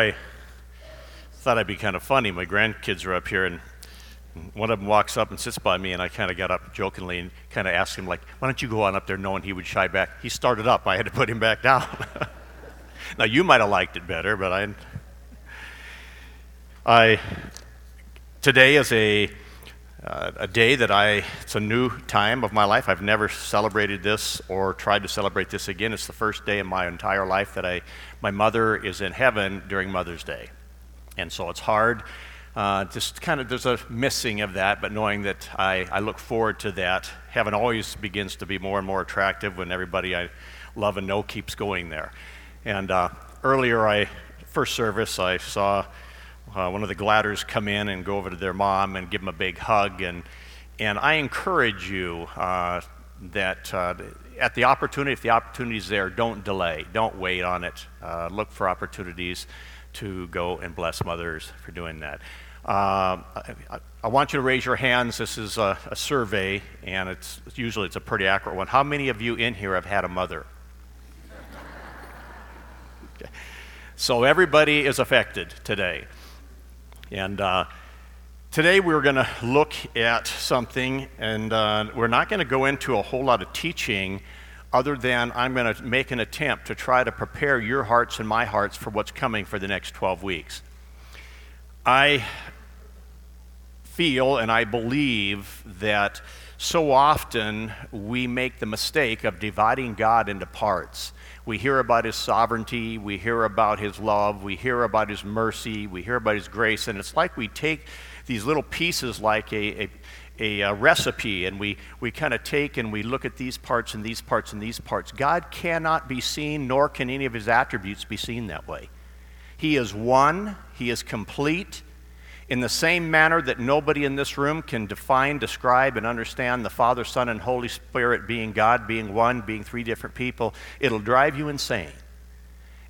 I thought I'd be kind of funny. My grandkids are up here, and one of them walks up and sits by me, and I kind of got up jokingly and kind of asked him, like, why don't you go on up there knowing he would shy back? He started up. I had to put him back down. now, you might have liked it better, but I, I today is a, uh, a day that I, it's a new time of my life. I've never celebrated this or tried to celebrate this again. It's the first day in my entire life that I, my mother is in heaven during Mother's Day. And so it's hard. Uh, just kind of, there's a missing of that, but knowing that I, I look forward to that. Heaven always begins to be more and more attractive when everybody I love and know keeps going there. And uh, earlier, I, first service, I saw uh, one of the Gladders come in and go over to their mom and give them a big hug. And, and I encourage you uh, that uh, at the opportunity, if the opportunity is there, don't delay. Don't wait on it. Uh, look for opportunities to go and bless mothers for doing that. Uh, I, I, want you to raise your hands. This is a, a survey, and it's usually it's a pretty accurate one. How many of you in here have had a mother? okay. So everybody is affected today. And uh, today we're going to look at something, and uh, we're not going to go into a whole lot of teaching other than I'm going to make an attempt to try to prepare your hearts and my hearts for what's coming for the next 12 weeks. I feel and I believe that so often we make the mistake of dividing God into parts. We hear about his sovereignty, we hear about his love, we hear about his mercy, we hear about his grace, and it's like we take these little pieces like a, a, a, a recipe and we, we kind of take and we look at these parts and these parts and these parts. God cannot be seen, nor can any of his attributes be seen that way. He is one, he is complete, in the same manner that nobody in this room can define, describe, and understand the Father, Son, and Holy Spirit being God, being one, being three different people, it'll drive you insane.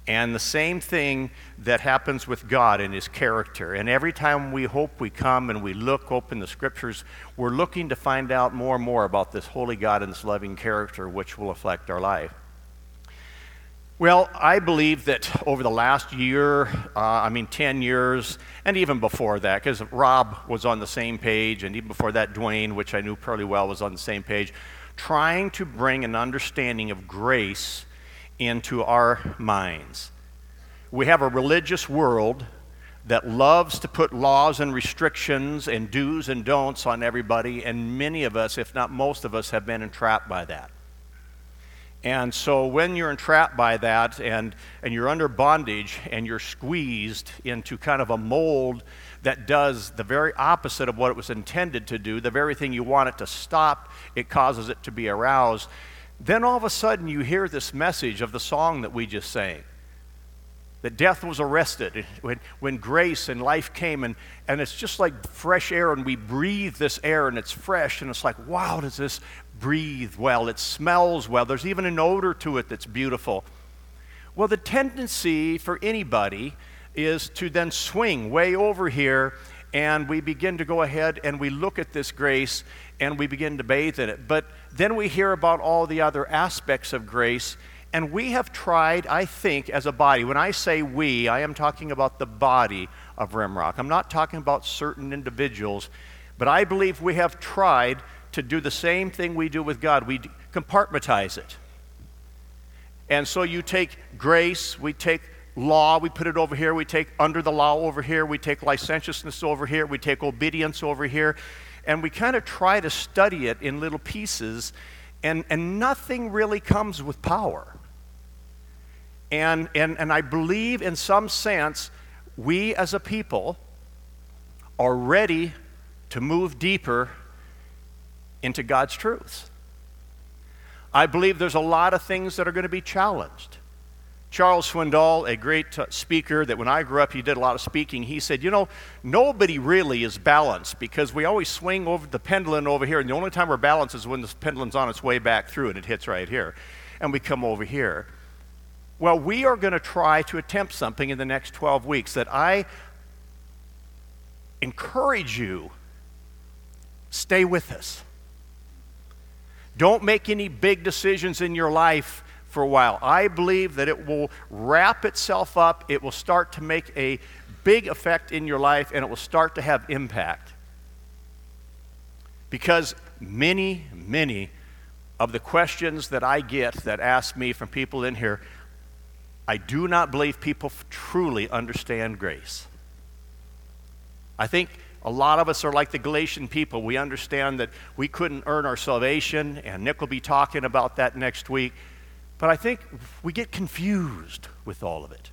And the same thing that happens with God and His character. And every time we hope we come and we look open the scriptures, we're looking to find out more and more about this holy God and this loving character which will affect our life. Well, I believe that over the last year, uh, I mean 10 years, and even before that, because Rob was on the same page, and even before that, Dwayne, which I knew pretty well, was on the same page, trying to bring an understanding of grace into our minds. We have a religious world that loves to put laws and restrictions and do's and don'ts on everybody, and many of us, if not most of us, have been entrapped by that. And so when you're entrapped by that and, and you're under bondage and you're squeezed into kind of a mold that does the very opposite of what it was intended to do, the very thing you want it to stop, it causes it to be aroused. Then all of a sudden you hear this message of the song that we just sang. That death was arrested when, when grace and life came, and, and it's just like fresh air, and we breathe this air, and it's fresh, and it's like, wow, does this breathe well, it smells well, there's even an odor to it that's beautiful. Well, the tendency for anybody is to then swing way over here and we begin to go ahead and we look at this grace and we begin to bathe in it. But then we hear about all the other aspects of grace, and we have tried, I think, as a body. When I say we, I am talking about the body of Rimrock. I'm not talking about certain individuals, but I believe we have tried to do the same thing we do with God. We compartmentize it. And so you take grace, we take law, we put it over here, we take under the law over here, we take licentiousness over here, we take obedience over here, and we kind of try to study it in little pieces, and, and nothing really comes with power. And, and, and I believe, in some sense, we as a people are ready to move deeper into God's truths. I believe there's a lot of things that are going to be challenged. Charles Swindoll, a great uh, speaker that when I grew up, he did a lot of speaking. He said, You know, nobody really is balanced because we always swing over the pendulum over here, and the only time we're balanced is when the pendulum's on its way back through and it hits right here, and we come over here. Well, we are going to try to attempt something in the next 12 weeks that I encourage you stay with us. Don't make any big decisions in your life for a while. I believe that it will wrap itself up, it will start to make a big effect in your life, and it will start to have impact. Because many, many of the questions that I get that ask me from people in here, I do not believe people truly understand grace. I think a lot of us are like the Galatian people. We understand that we couldn't earn our salvation, and Nick will be talking about that next week. But I think we get confused with all of it.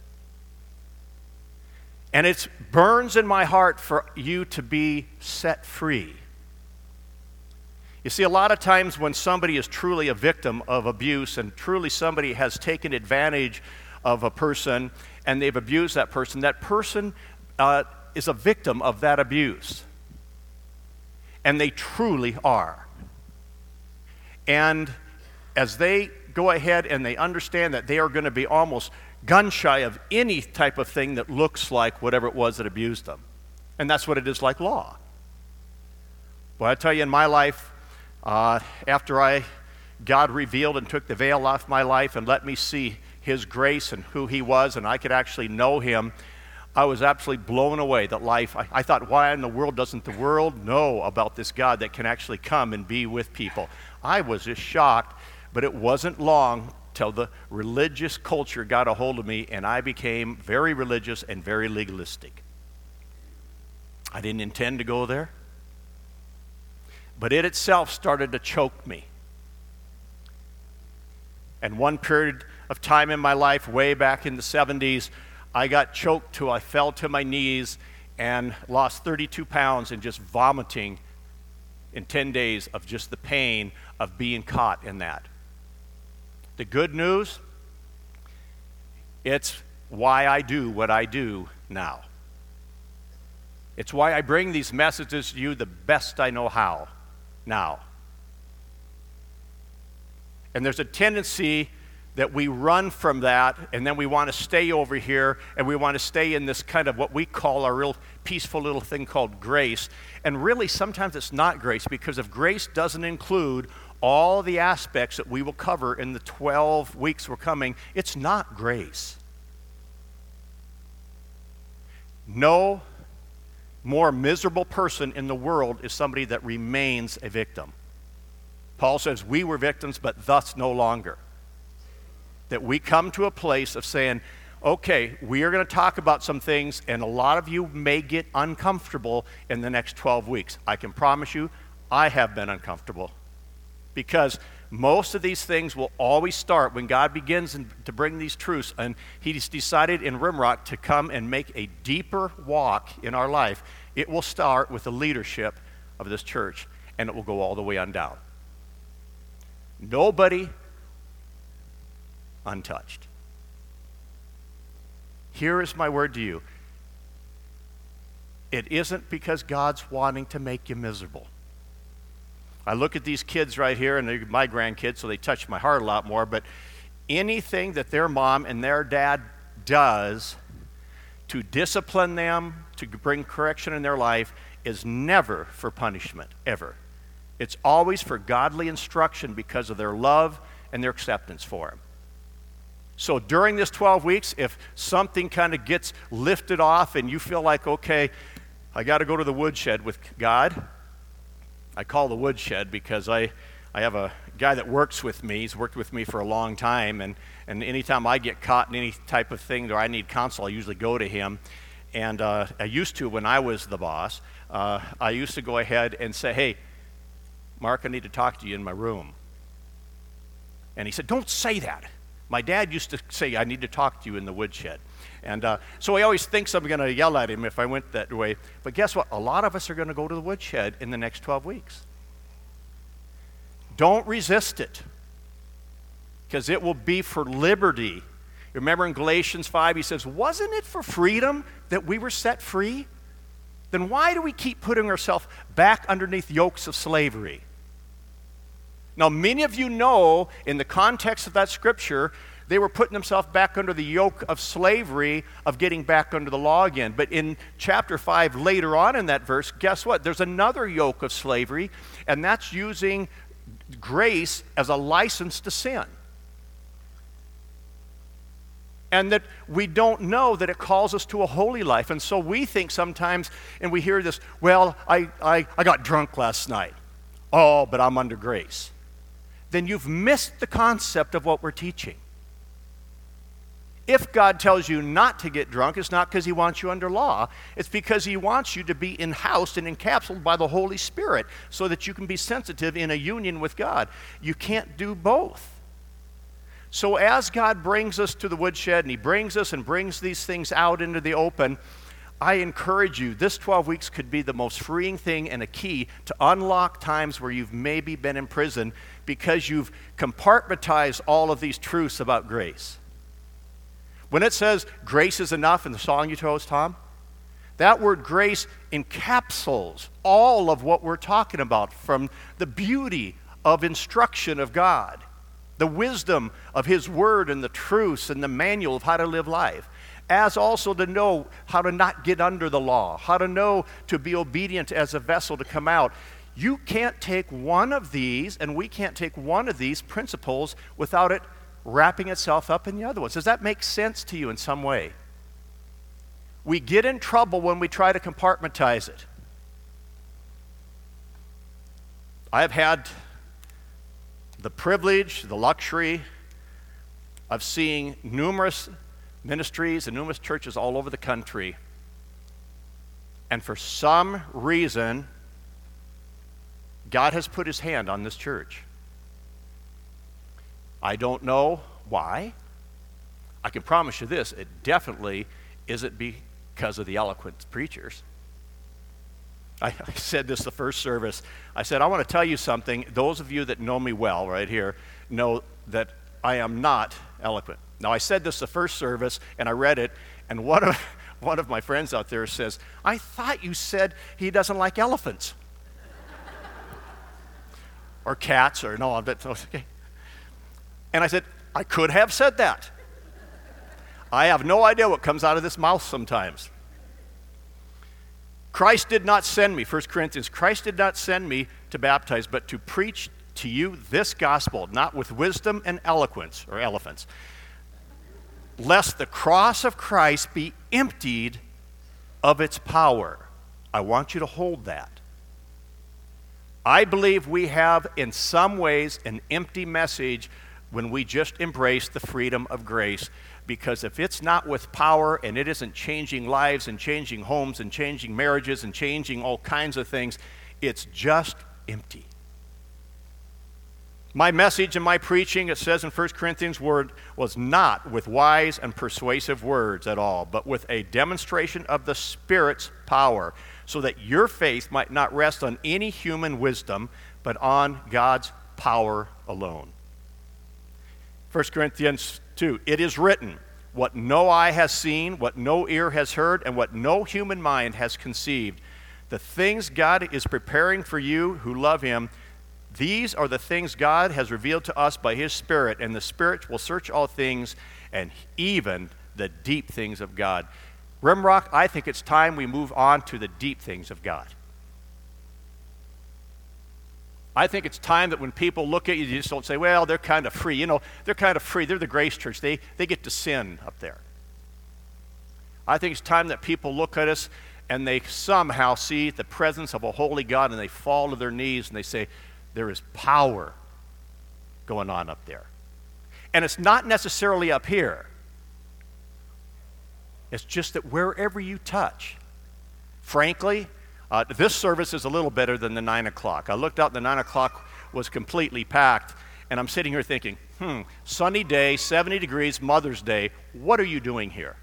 And it burns in my heart for you to be set free. You see, a lot of times when somebody is truly a victim of abuse and truly somebody has taken advantage of a person and they've abused that person, that person uh, is a victim of that abuse. And they truly are. And as they go ahead and they understand that they are going to be almost gun shy of any type of thing that looks like whatever it was that abused them. And that's what it is like law. Well, I tell you, in my life, uh, after I, God revealed and took the veil off my life and let me see His grace and who He was, and I could actually know Him, I was absolutely blown away that life. I, I thought, why in the world doesn't the world know about this God that can actually come and be with people? I was just shocked but it wasn't long till the religious culture got a hold of me and I became very religious and very legalistic. I didn't intend to go there, but it itself started to choke me. And one period of time in my life, way back in the 70s, I got choked till I fell to my knees and lost 32 pounds and just vomiting in 10 days of just the pain of being caught in that. The good news, it's why I do what I do now. It's why I bring these messages to you the best I know how now. And there's a tendency that we run from that and then we want to stay over here and we want to stay in this kind of what we call our real peaceful little thing called grace. And really, sometimes it's not grace because if grace doesn't include all the aspects that we will cover in the 12 weeks we're coming, it's not grace. No more miserable person in the world is somebody that remains a victim. Paul says, We were victims, but thus no longer. That we come to a place of saying, okay, we are going to talk about some things, and a lot of you may get uncomfortable in the next 12 weeks. I can promise you, I have been uncomfortable because most of these things will always start when God begins to bring these truths. And He's decided in Rimrock to come and make a deeper walk in our life. It will start with the leadership of this church, and it will go all the way on down. Nobody untouched. Here is my word to you it isn't because God's wanting to make you miserable. I look at these kids right here, and they're my grandkids, so they touch my heart a lot more. But anything that their mom and their dad does to discipline them, to bring correction in their life, is never for punishment, ever. It's always for godly instruction because of their love and their acceptance for Him. So during this 12 weeks, if something kind of gets lifted off and you feel like, okay, I got to go to the woodshed with God, I call the woodshed because I, I have a guy that works with me. He's worked with me for a long time, and, and anytime I get caught in any type of thing or I need counsel, I usually go to him. And uh, I used to, when I was the boss, uh, I used to go ahead and say, Hey, Mark, I need to talk to you in my room. And he said, Don't say that. My dad used to say, I need to talk to you in the woodshed. And uh, so he always thinks I'm going to yell at him if I went that way. But guess what? A lot of us are going to go to the woodshed in the next 12 weeks. Don't resist it, because it will be for liberty. Remember in Galatians 5, he says, Wasn't it for freedom that we were set free? Then why do we keep putting ourselves back underneath yokes of slavery? Now, many of you know in the context of that scripture they were putting themselves back under the yoke of slavery of getting back under the law again. But in chapter 5, later on in that verse, guess what? There's another yoke of slavery, and that's using grace as a license to sin. and that we don't know that it calls us to a holy life. And so we think sometimes, and we hear this, well, I, I, I got drunk last night. Oh, but I'm under grace. Then you've missed the concept of what we're teaching. If God tells you not to get drunk, it's not because He wants you under law. It's because He wants you to be in housed and encapsulated by the Holy Spirit so that you can be sensitive in a union with God. You can't do both. So, as God brings us to the woodshed and He brings us and brings these things out into the open, I encourage you, this 12 weeks could be the most freeing thing and a key to unlock times where you've maybe been in prison because you've compartmentalized all of these truths about grace. When it says grace is enough in the song you chose, Tom, that word grace encapsulates all of what we're talking about from the beauty of instruction of God, the wisdom of His Word and the truths and the manual of how to live life, as also to know how to not get under the law, how to know to be obedient as a vessel to come out. You can't take one of these, and we can't take one of these principles without it wrapping itself up in the other ones. Does that make sense to you in some way? We get in trouble when we try to compartmentalize it. I have had the privilege, the luxury of seeing numerous ministries and numerous churches all over the country. And for some reason, God has put his hand on this church. I don't know why. I can promise you this it definitely isn't because of the eloquent preachers. I, I, said this the first service. I said, I want to tell you something. Those of you that know me well right here know that I am not eloquent. Now, I said this the first service, and I read it, and one of, one of my friends out there says, I thought you said he doesn't like elephants. Or cats, or no, but okay. And I said, I could have said that. I have no idea what comes out of this mouth sometimes. Christ did not send me, 1 Corinthians, Christ did not send me to baptize, but to preach to you this gospel, not with wisdom and eloquence or elephants, lest the cross of Christ be emptied of its power. I want you to hold that. I believe we have, in some ways, an empty message when we just embrace the freedom of grace. Because if it's not with power and it isn't changing lives and changing homes and changing marriages and changing all kinds of things, it's just empty. My message and my preaching, it says in 1 Corinthians word, was not with wise and persuasive words at all, but with a demonstration of the Spirit's power, so that your faith might not rest on any human wisdom, but on God's power alone. 1 Corinthians 2 It is written, What no eye has seen, what no ear has heard, and what no human mind has conceived. The things God is preparing for you who love Him, these are the things God has revealed to us by His Spirit, and the Spirit will search all things and even the deep things of God. Rimrock, I think it's time we move on to the deep things of God. I think it's time that when people look at you, you just don't say, well, they're kind of free. You know, they're kind of free. They're the grace church. They, they get to sin up there. I think it's time that people look at us and they somehow see the presence of a holy God and they fall to their knees and they say, there is power going on up there. And it's not necessarily up here, it's just that wherever you touch, frankly, uh, this service is a little better than the 9 o'clock. I looked out, the 9 o'clock was completely packed, and I'm sitting here thinking, hmm, sunny day, 70 degrees, Mother's Day, what are you doing here?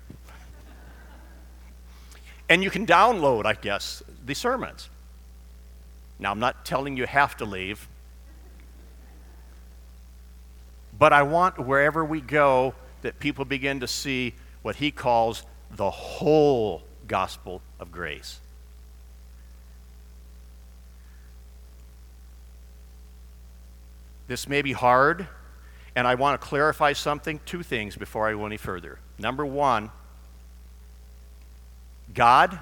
and you can download, I guess, the sermons. Now, I'm not telling you have to leave, but I want wherever we go that people begin to see what he calls the whole gospel of grace. This may be hard, and I want to clarify something, two things before I go any further. Number one, God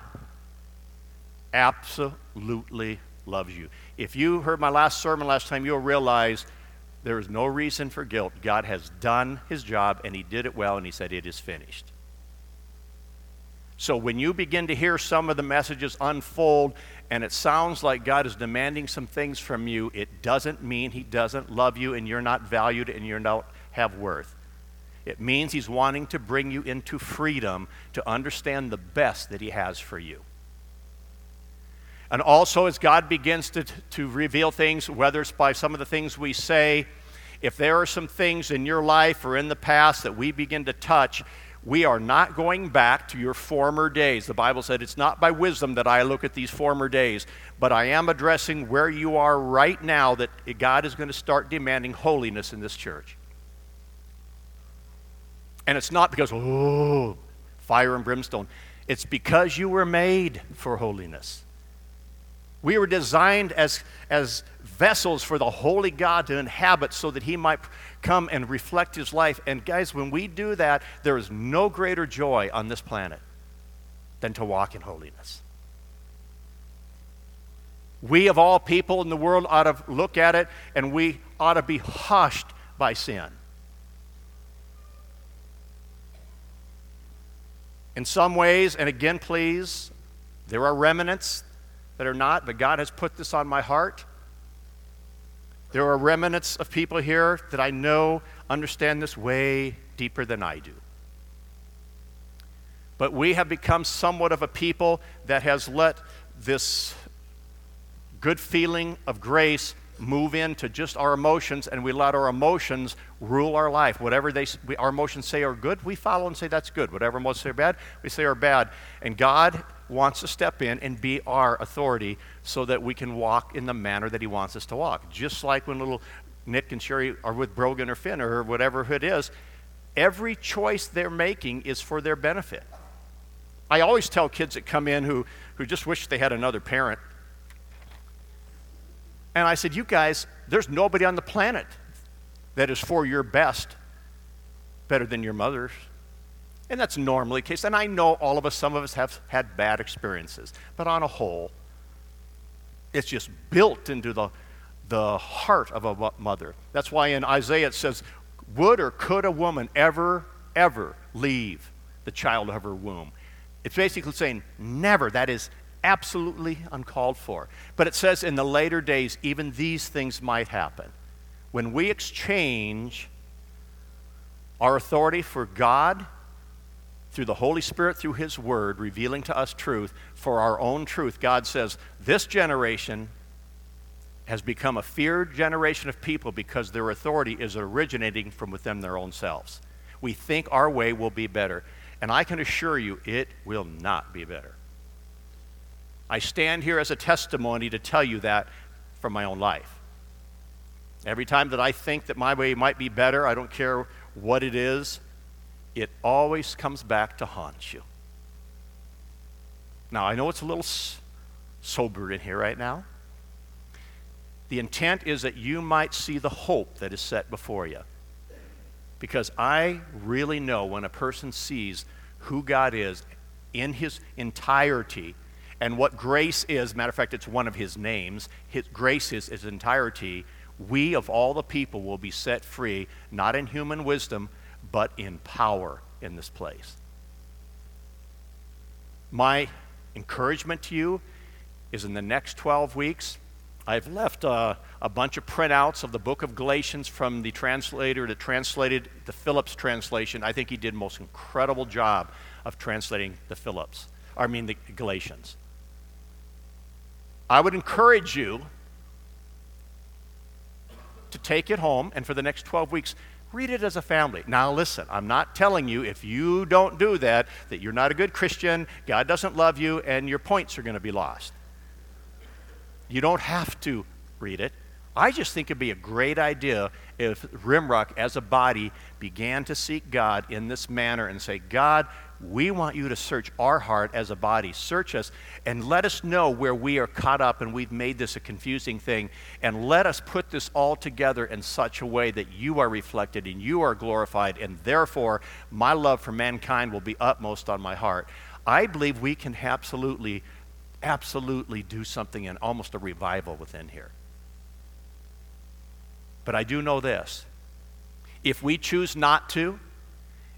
absolutely loves you. If you heard my last sermon last time, you'll realize There is no reason for guilt. God has done his job and he did it well and he said it is finished. So when you begin to hear some of the messages unfold and it sounds like God is demanding some things from you, it doesn't mean he doesn't love you and you're not valued and you don't have worth. It means he's wanting to bring you into freedom to understand the best that he has for you. And also, as God begins to, to reveal things, whether it's by some of the things we say, if there are some things in your life or in the past that we begin to touch, we are not going back to your former days. The Bible said it's not by wisdom that I look at these former days, but I am addressing where you are right now that God is going to start demanding holiness in this church. And it's not because, oh, fire and brimstone. It's because you were made for holiness. We were designed as, as vessels for the holy God to inhabit so that he might come and reflect his life. And guys, when we do that, there is no greater joy on this planet than to walk in holiness. We, of all people in the world, ought to look at it and we ought to be hushed by sin. In some ways, and again, please, there are remnants that are not, but God has put this on my heart. There are remnants of people here that I know understand this way deeper than I do. But we have become somewhat of a people that has let this good feeling of grace move into just our emotions and we let our emotions rule our life. Whatever they, we, our emotions say are good, we follow and say that's good. Whatever emotions say are bad, we say are bad. And God wants to step in and be our authority so that we can walk in the manner that He wants us to walk. Just like when little Nick and Sherry are with Brogan or Finn or whatever it is, every choice they're making is for their benefit. I always tell kids that come in who, who just wish they had another parent. And I said, You guys, there's nobody on the planet that is for your best better than your mother's. And that's normally the case. And I know all of us, some of us have had bad experiences. But on a whole, it's just built into the, the heart of a mother. That's why in Isaiah it says, Would or could a woman ever, ever leave the child of her womb? It's basically saying, Never. That is absolutely uncalled for. But it says in the later days, even these things might happen. When we exchange our authority for God through the Holy Spirit, through His Word, revealing to us truth for our own truth, God says, This generation has become a feared generation of people because their authority is originating from within their own selves. We think our way will be better. And I can assure you, it will not be better. I stand here as a testimony to tell you that from my own life. Every time that I think that my way might be better, I don't care what it is, it always comes back to haunt you. Now, I know it's a little sober in here right now. The intent is that you might see the hope that is set before you. Because I really know when a person sees who God is in his entirety and what grace is, matter of fact, it's one of his names, his, grace is his entirety, we of all the people will be set free, not in human wisdom, but in power in this place. My encouragement to you is in the next 12 weeks, I've left a, a, bunch of printouts of the book of Galatians from the translator that translated the Phillips translation. I think he did most incredible job of translating the Phillips, I mean the Galatians. I would encourage you to take it home and for the next 12 weeks Read it as a family. Now, listen, I'm not telling you if you don't do that, that you're not a good Christian, God doesn't love you, and your points are going to be lost. You don't have to read it. I just think it'd be a great idea if Rimrock as a body began to seek God in this manner and say, God, we want you to search our heart as a body. Search us and let us know where we are caught up and we've made this a confusing thing. And let us put this all together in such a way that you are reflected and you are glorified. And therefore, my love for mankind will be utmost on my heart. I believe we can absolutely, absolutely do something in almost a revival within here. But I do know this if we choose not to,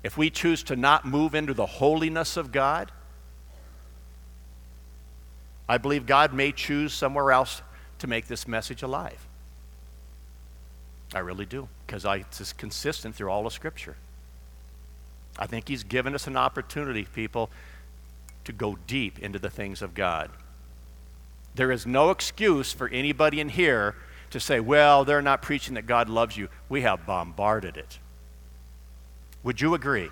if we choose to not move into the holiness of God, I believe God may choose somewhere else to make this message alive. I really do, because it's consistent through all of Scripture. I think He's given us an opportunity, people, to go deep into the things of God. There is no excuse for anybody in here to say, well, they're not preaching that God loves you. We have bombarded it. Would you agree?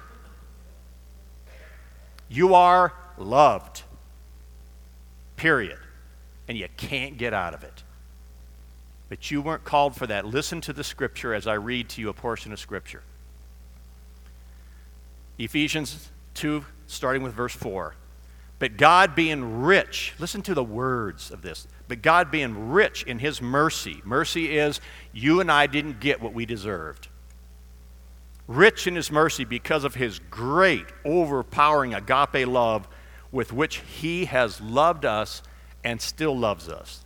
You are loved. Period. And you can't get out of it. But you weren't called for that. Listen to the scripture as I read to you a portion of scripture. Ephesians 2, starting with verse 4. But God being rich, listen to the words of this. But God being rich in his mercy, mercy is you and I didn't get what we deserved. Rich in his mercy because of his great, overpowering agape love with which he has loved us and still loves us.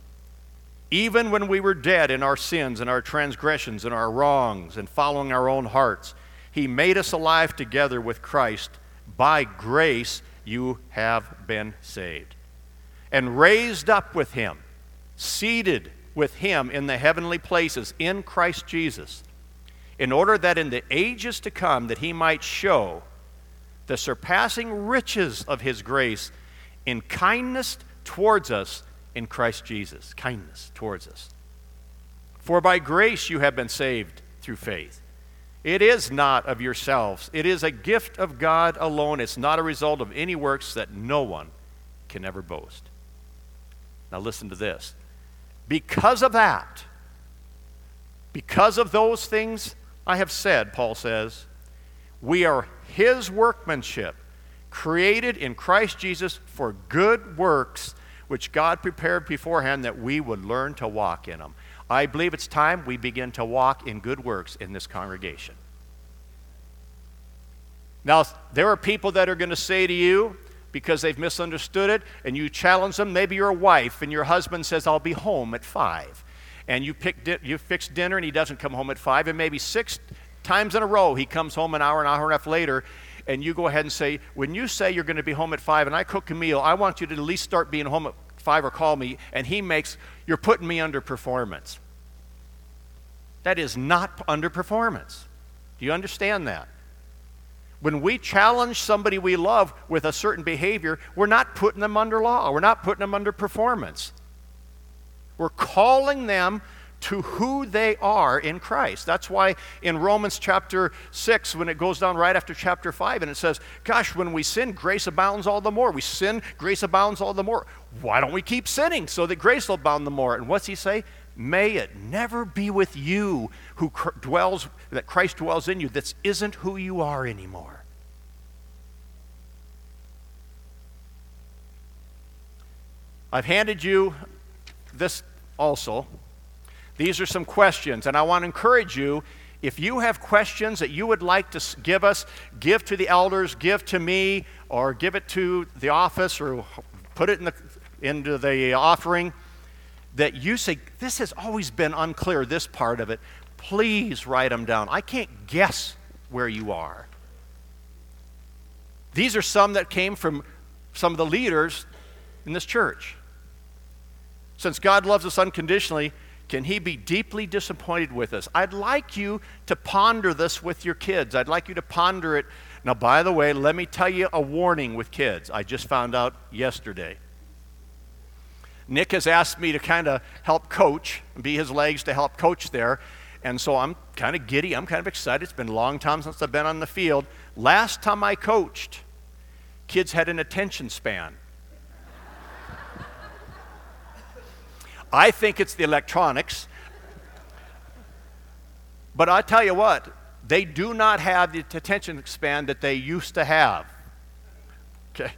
Even when we were dead in our sins and our transgressions and our wrongs and following our own hearts, he made us alive together with Christ. By grace you have been saved. And raised up with him, seated with him in the heavenly places in Christ Jesus, in order that in the ages to come that he might show the surpassing riches of his grace in kindness towards us in Christ Jesus. Kindness towards us. For by grace you have been saved through faith. It is not of yourselves, it is a gift of God alone. It's not a result of any works that no one can ever boast. Now, listen to this. Because of that, because of those things I have said, Paul says, we are his workmanship, created in Christ Jesus for good works, which God prepared beforehand that we would learn to walk in them. I believe it's time we begin to walk in good works in this congregation. Now, there are people that are going to say to you, because they've misunderstood it, and you challenge them. Maybe you're wife, and your husband says, I'll be home at 5. And you, pick di- you fix dinner, and he doesn't come home at 5. And maybe six times in a row, he comes home an hour, an hour and a half later, and you go ahead and say, When you say you're going to be home at 5 and I cook a meal, I want you to at least start being home at 5 or call me. And he makes, You're putting me under performance. That is not under performance. Do you understand that? When we challenge somebody we love with a certain behavior, we're not putting them under law. We're not putting them under performance. We're calling them to who they are in Christ. That's why in Romans chapter 6, when it goes down right after chapter 5, and it says, Gosh, when we sin, grace abounds all the more. We sin, grace abounds all the more. Why don't we keep sinning so that grace will abound the more? And what's he say? May it never be with you who dwells, that Christ dwells in you. This isn't who you are anymore. I've handed you this also. These are some questions, and I want to encourage you if you have questions that you would like to give us, give to the elders, give to me, or give it to the office, or put it in the, into the offering that you say, This has always been unclear, this part of it, please write them down. I can't guess where you are. These are some that came from some of the leaders in this church. Since God loves us unconditionally, can He be deeply disappointed with us? I'd like you to ponder this with your kids. I'd like you to ponder it. Now, by the way, let me tell you a warning with kids. I just found out yesterday. Nick has asked me to kind of help coach, be his legs to help coach there. And so I'm kind of giddy. I'm kind of excited. It's been a long time since I've been on the field. Last time I coached, kids had an attention span. I think it's the electronics. But I tell you what, they do not have the attention span that they used to have. Okay?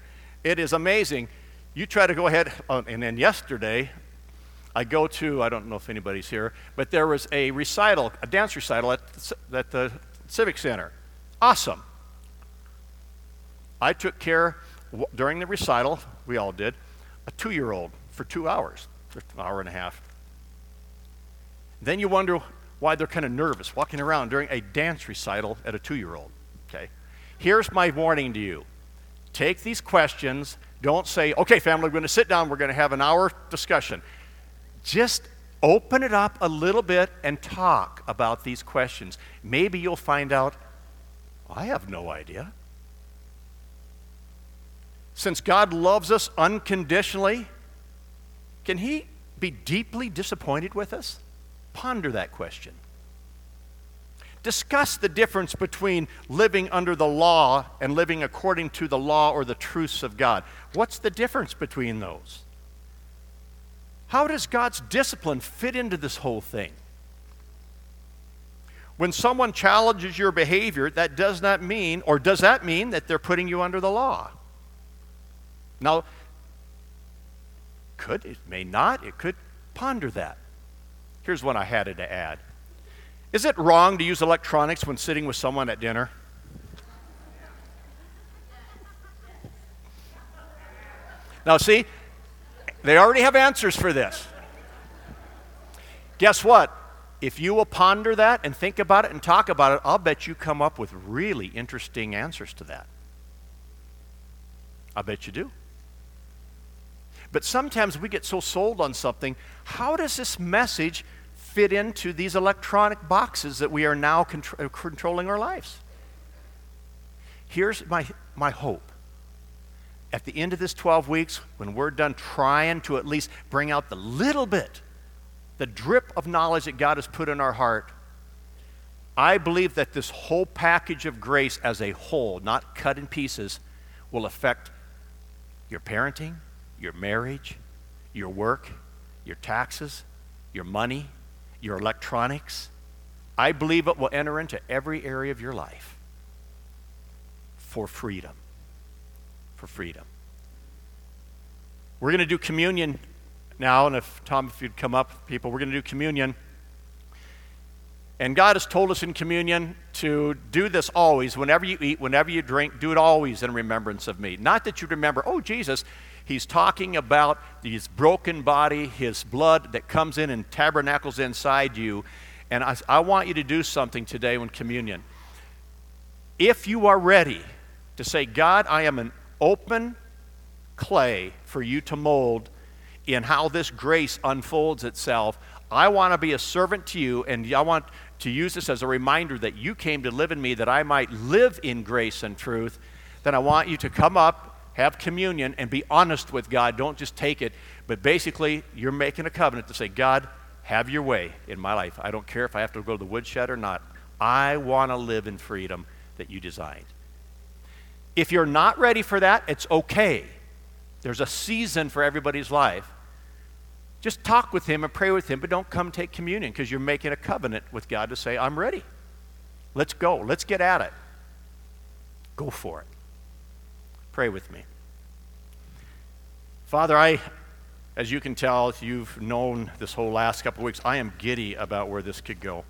It is amazing you try to go ahead, uh, and then yesterday, I go to, I don't know if anybody's here, but there was a recital, a dance recital at the, at the Civic Center. Awesome. I took care during the recital, we all did, a two year old for two hours, for an hour and a half. Then you wonder, why they're kind of nervous walking around during a dance recital at a two year old. Okay? Here's my warning to you take these questions. Don't say, okay, family, we're going to sit down, we're going to have an hour discussion. Just open it up a little bit and talk about these questions. Maybe you'll find out, I have no idea. Since God loves us unconditionally, can He be deeply disappointed with us? Ponder that question. Discuss the difference between living under the law and living according to the law or the truths of God. What's the difference between those? How does God's discipline fit into this whole thing? When someone challenges your behavior, that does not mean, or does that mean that they're putting you under the law? Now, could, it may not, it could ponder that. Here's one I had to add. Is it wrong to use electronics when sitting with someone at dinner? Now, see, they already have answers for this. Guess what? If you will ponder that and think about it and talk about it, I'll bet you come up with really interesting answers to that. I bet you do. But sometimes we get so sold on something. How does this message fit into these electronic boxes that we are now contr- uh, controlling our lives? Here's my, my hope. At the end of this 12 weeks, when we're done trying to at least bring out the little bit, the drip of knowledge that God has put in our heart, I believe that this whole package of grace as a whole, not cut in pieces, will affect your parenting, your marriage, your work, your taxes, your money, your electronics. I believe it will enter into every area of your life for freedom. For freedom. We're going to do communion now, and if Tom, if you'd come up, people, we're going to do communion. And God has told us in communion to do this always. Whenever you eat, whenever you drink, do it always in remembrance of me. Not that you remember, oh, Jesus, He's talking about his broken body, his blood that comes in and tabernacles inside you. And I, I want you to do something today in communion. If you are ready to say, God, I am an open clay for you to mold in how this grace unfolds itself, I want to be a servant to you, and I want to use this as a reminder that you came to live in me that I might live in grace and truth, then I want you to come up have communion, and be honest with God. Don't just take it, but basically, you're making a covenant to say, God, have your way in my life. I don't care if I have to go to the woodshed or not. I want to live in freedom that you designed. If you're not ready for that, it's okay. There's a season for everybody's life. Just talk with him and pray with him, but don't come take communion because you're making a covenant with God to say, I'm ready. Let's go. Let's get at it. Go for it. Pray with me. Father, I, as you can tell, you've known this whole last couple of weeks, I am giddy about where this could go.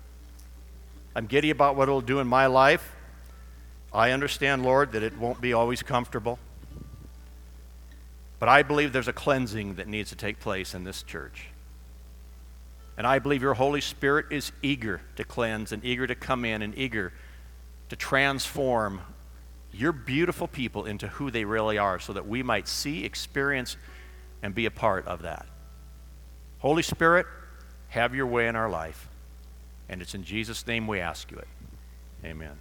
I'm giddy about what it'll do in my life. I understand, Lord, that it won't be always comfortable. But I believe there's a cleansing that needs to take place in this church. And I believe your Holy Spirit is eager to cleanse and eager to come in and eager to transform your beautiful people into who they really are so that we might see, experience, and be a part of that. Holy Spirit, have your way in our life. And it's in Jesus' name we ask you it. Amen.